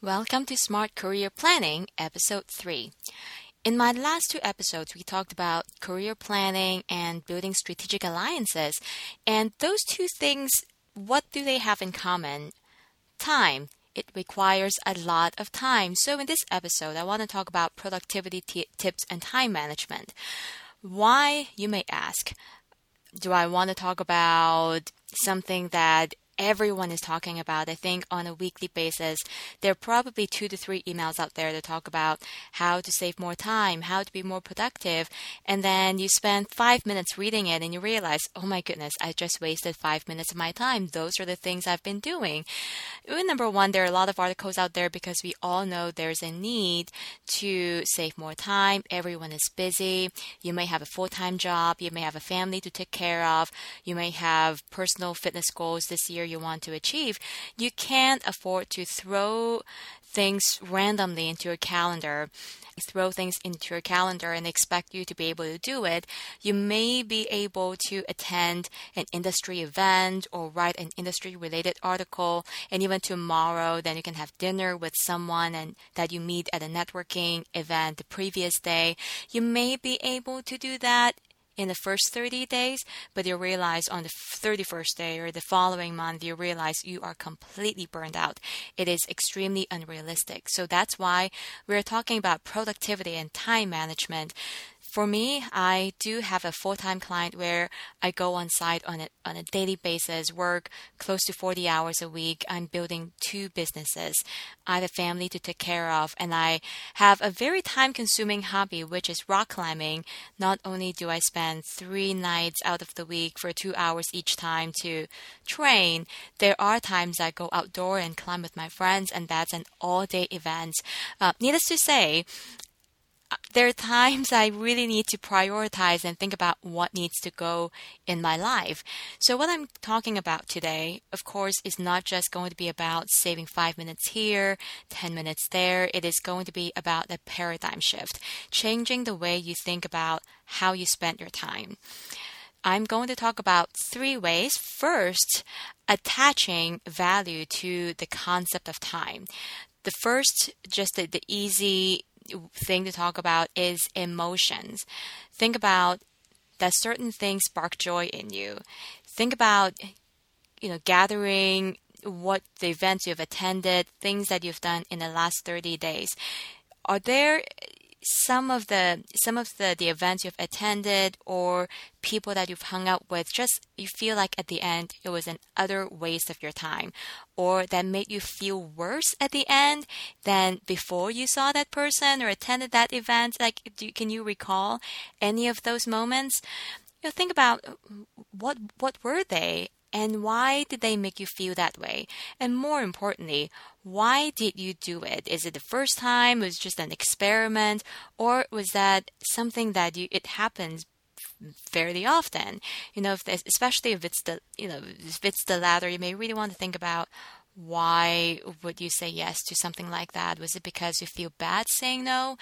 Welcome to Smart Career Planning, Episode 3. In my last two episodes, we talked about career planning and building strategic alliances. And those two things, what do they have in common? Time. It requires a lot of time. So, in this episode, I want to talk about productivity t- tips and time management. Why, you may ask, do I want to talk about something that everyone is talking about. I think on a weekly basis, there are probably two to three emails out there to talk about how to save more time, how to be more productive. And then you spend five minutes reading it and you realize, oh my goodness, I just wasted five minutes of my time. Those are the things I've been doing. Number one, there are a lot of articles out there because we all know there's a need to save more time. Everyone is busy. You may have a full time job. You may have a family to take care of. You may have personal fitness goals this year you want to achieve, you can't afford to throw things randomly into your calendar throw things into your calendar and expect you to be able to do it, you may be able to attend an industry event or write an industry related article. And even tomorrow, then you can have dinner with someone and that you meet at a networking event the previous day. You may be able to do that in the first 30 days, but you realize on the 31st day or the following month, you realize you are completely burned out. It is extremely unrealistic. So that's why we're talking about productivity and time management for me, I do have a full-time client where I go on site on a, on a daily basis, work close to 40 hours a week. I'm building two businesses. I have a family to take care of, and I have a very time-consuming hobby, which is rock climbing. Not only do I spend three nights out of the week for two hours each time to train, there are times I go outdoor and climb with my friends, and that's an all-day event. Uh, needless to say, there are times I really need to prioritize and think about what needs to go in my life. So, what I'm talking about today, of course, is not just going to be about saving five minutes here, 10 minutes there. It is going to be about a paradigm shift, changing the way you think about how you spend your time. I'm going to talk about three ways. First, attaching value to the concept of time. The first, just the, the easy thing to talk about is emotions. Think about that certain things spark joy in you. Think about, you know, gathering what the events you've attended, things that you've done in the last 30 days. Are there some of the some of the, the events you've attended or people that you've hung out with just you feel like at the end it was an utter waste of your time or that made you feel worse at the end than before you saw that person or attended that event? Like do, can you recall any of those moments? You know, think about uh, what what were they and why did they make you feel that way? And more importantly, why did you do it? Is it the first time? Was just an experiment? Or was that something that you, it happens fairly often? You know, if especially if it's the, you know, if it's the latter, you may really want to think about why would you say yes to something like that? Was it because you feel bad saying no?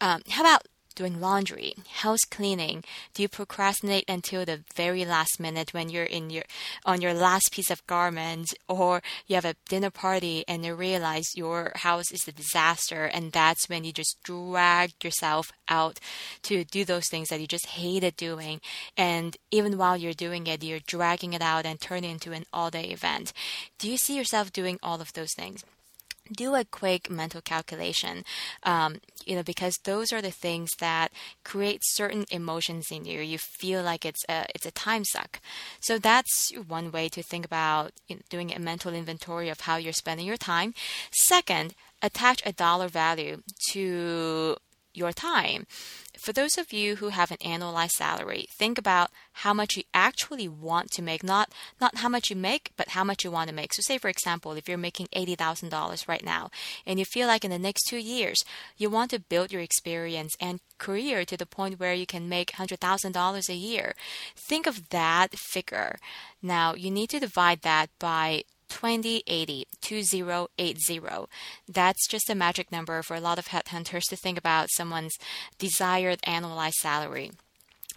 Um, how about doing laundry, house cleaning? Do you procrastinate until the very last minute when you're in your on your last piece of garment or you have a dinner party and you realize your house is a disaster and that's when you just drag yourself out to do those things that you just hated doing and even while you're doing it you're dragging it out and turning it into an all-day event. Do you see yourself doing all of those things? Do a quick mental calculation um, you know because those are the things that create certain emotions in you. You feel like it's a it's a time suck. So that's one way to think about doing a mental inventory of how you're spending your time. Second attach a dollar value to your time for those of you who have an annualized salary, think about how much you actually want to make, not not how much you make, but how much you want to make. So say for example, if you're making $80,000 right now and you feel like in the next 2 years you want to build your experience and career to the point where you can make $100,000 a year, think of that figure. Now, you need to divide that by 2080 2080 that's just a magic number for a lot of headhunters to think about someone's desired annualized salary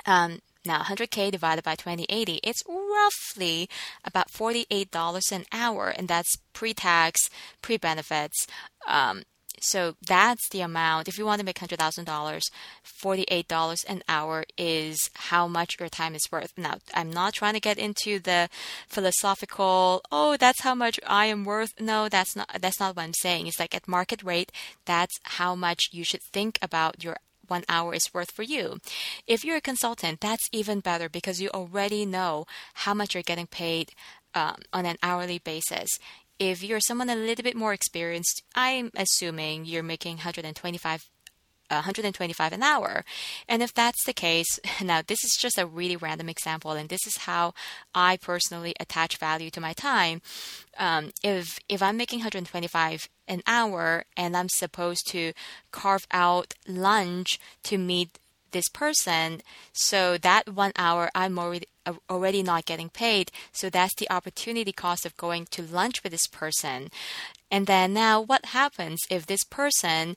um, Now, 100K divided by 2080, it's roughly about $48 an hour, and that's pre tax, pre benefits. Um, so that's the amount. If you want to make $100,000, $48 an hour is how much your time is worth. Now, I'm not trying to get into the philosophical, oh, that's how much I am worth. No, that's not that's not what I'm saying. It's like at market rate, that's how much you should think about your one hour is worth for you. If you're a consultant, that's even better because you already know how much you're getting paid um, on an hourly basis if you're someone a little bit more experienced, I'm assuming you're making 125 125 an hour. And if that's the case, now this is just a really random example, and this is how I personally attach value to my time. Um, if if I'm making 125 an hour and I'm supposed to carve out lunch to meet this person. So that one hour, I'm already uh, already not getting paid. So that's the opportunity cost of going to lunch with this person. And then now, what happens if this person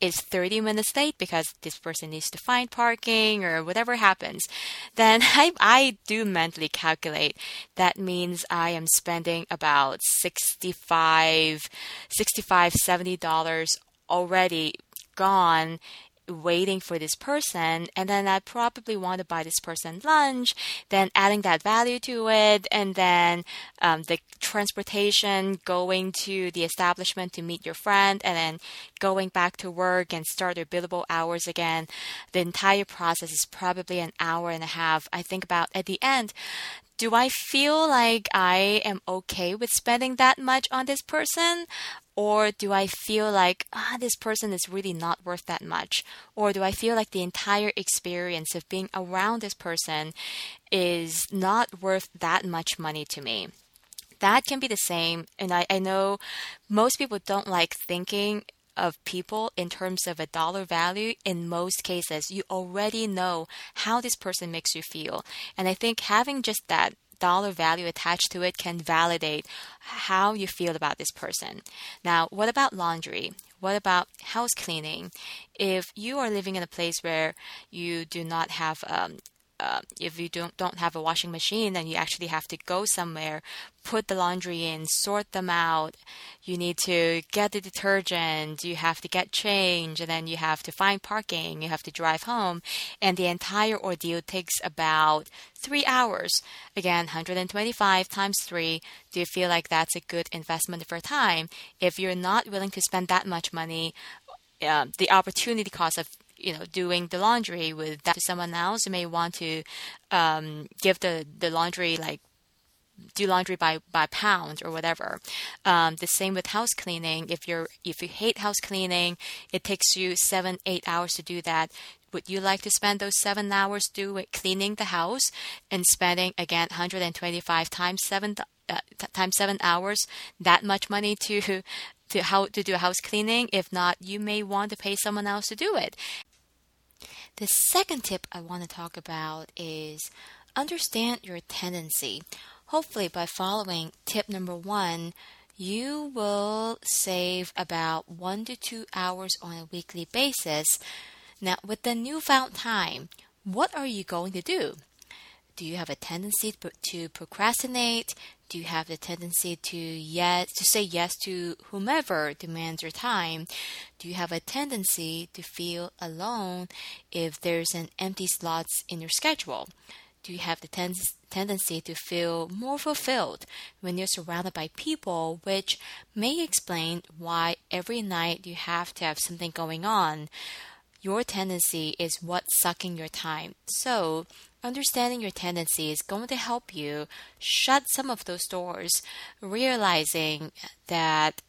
is 30 minutes late because this person needs to find parking or whatever happens, then I, I do mentally calculate that means I am spending about 65, 65, 70 dollars already gone waiting for this person and then I probably want to buy this person lunch, then adding that value to it, and then um, the transportation going to the establishment to meet your friend, and then going back to work and start your billable hours again. The entire process is probably an hour and a half. I think about at the end, do I feel like I am okay with spending that much on this person? Or do I feel like, ah, this person is really not worth that much? Or do I feel like the entire experience of being around this person is not worth that much money to me? That can be the same. And I, I know most people don't like thinking of people in terms of a dollar value, in most cases, you already know how this person makes you feel. And I think having just that dollar value attached to it can validate how you feel about this person. Now, what about laundry? What about house cleaning? If you are living in a place where you do not have um, uh, if you don't don't have a washing machine, then you actually have to go somewhere, put the laundry in, sort them out. You need to get the detergent. You have to get change, and then you have to find parking. You have to drive home, and the entire ordeal takes about three hours. Again, 125 times three. Do you feel like that's a good investment of your time? If you're not willing to spend that much money, uh, the opportunity cost of you know doing the laundry with that to someone else you may want to um, give the the laundry like do laundry by by pound or whatever. Um, the same with house cleaning. If you're if you hate house cleaning, it takes you seven eight hours to do that. Would you like to spend those seven hours doing cleaning the house and spending again 125 times seven uh, times seven hours that much money to to how to do house cleaning? If not, you may want to pay someone else to do it. The second tip I want to talk about is understand your tendency. Hopefully, by following tip number one, you will save about one to two hours on a weekly basis. Now, with the newfound time, what are you going to do? Do you have a tendency to procrastinate? Do you have the tendency to yes to say yes to whomever demands your time? Do you have a tendency to feel alone if there's an empty slots in your schedule? Do you have the ten- tendency to feel more fulfilled when you're surrounded by people, which may explain why every night you have to have something going on? Your tendency is what's sucking your time. So, Understanding your tendency is going to help you shut some of those doors, realizing that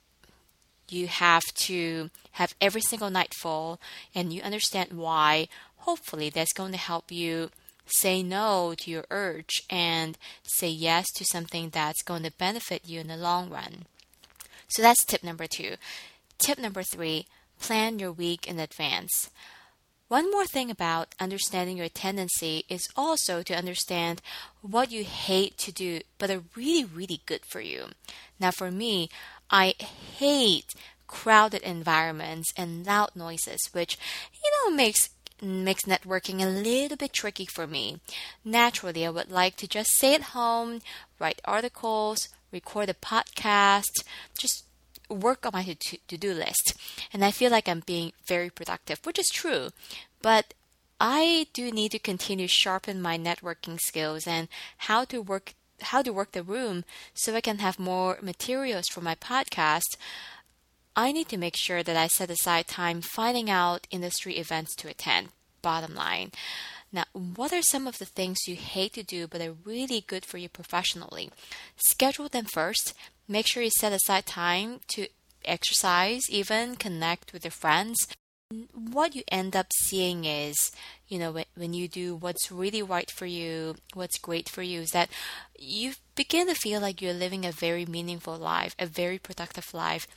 you have to have every single night full and you understand why. Hopefully, that's going to help you say no to your urge and say yes to something that's going to benefit you in the long run. So that's tip number two. Tip number three plan your week in advance. One more thing about understanding your tendency is also to understand what you hate to do but are really, really good for you. Now, for me, I hate crowded environments and loud noises, which, you know, makes makes networking a little bit tricky for me. Naturally, I would like to just stay at home, write articles, record a podcast, just work on my to do list. And I feel like I'm being very productive, which is true. But I do need to continue sharpen my networking skills and how to work how to work the room so I can have more materials for my podcast. I need to make sure that I set aside time finding out industry events to attend. Bottom line. Now, what are some of the things you hate to do but are really good for you professionally? Schedule them first. Make sure you set aside time to exercise, even connect with your friends. What you end up seeing is, you know, when, you do what's really right for you, what's great for you, is that you begin to feel like you're living a very meaningful life, a very productive life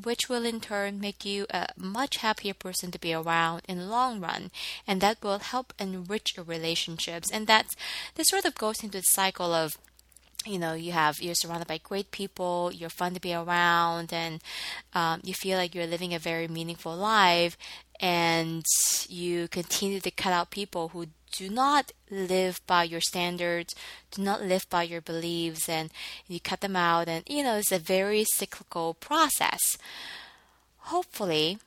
which will in turn make you a much happier person to be around in the long run and that will help enrich your relationships. And that's this sort of goes into the cycle of you know you have you're surrounded by great people you're fun to be around and um, you feel like you're living a very meaningful life and you continue to cut out people who do not live by your standards, do not live by your beliefs, and you cut them out. And, you know, it's a very cyclical process. Hopefully,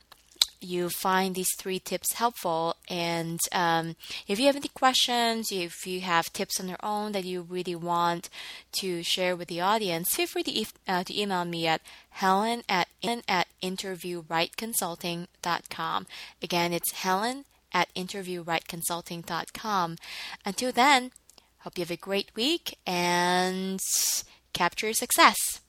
you find these three tips helpful. And um, if you have any questions, if you have tips on your own that you really want to share with the audience, feel free to, e- uh, to email me at helen at, at interviewrightconsulting.com. Again, it's helen at interviewrightconsulting.com. Until then, hope you have a great week and capture success.